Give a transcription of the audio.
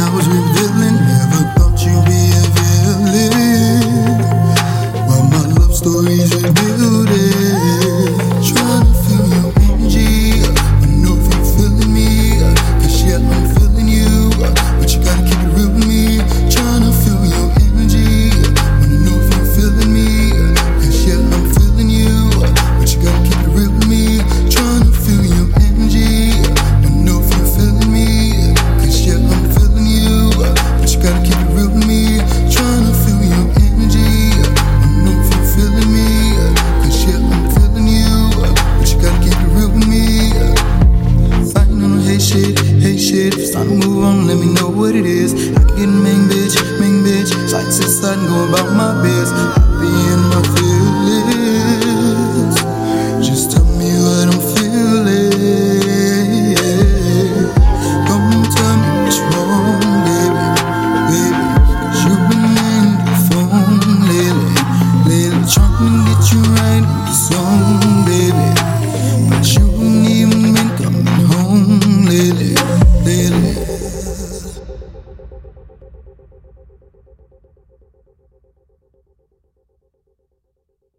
I was revealing. Never thought you'd be revealing. While my love story's. let me know what it is. I can main bitch, main bitch. Sights and go about my biz. I be in my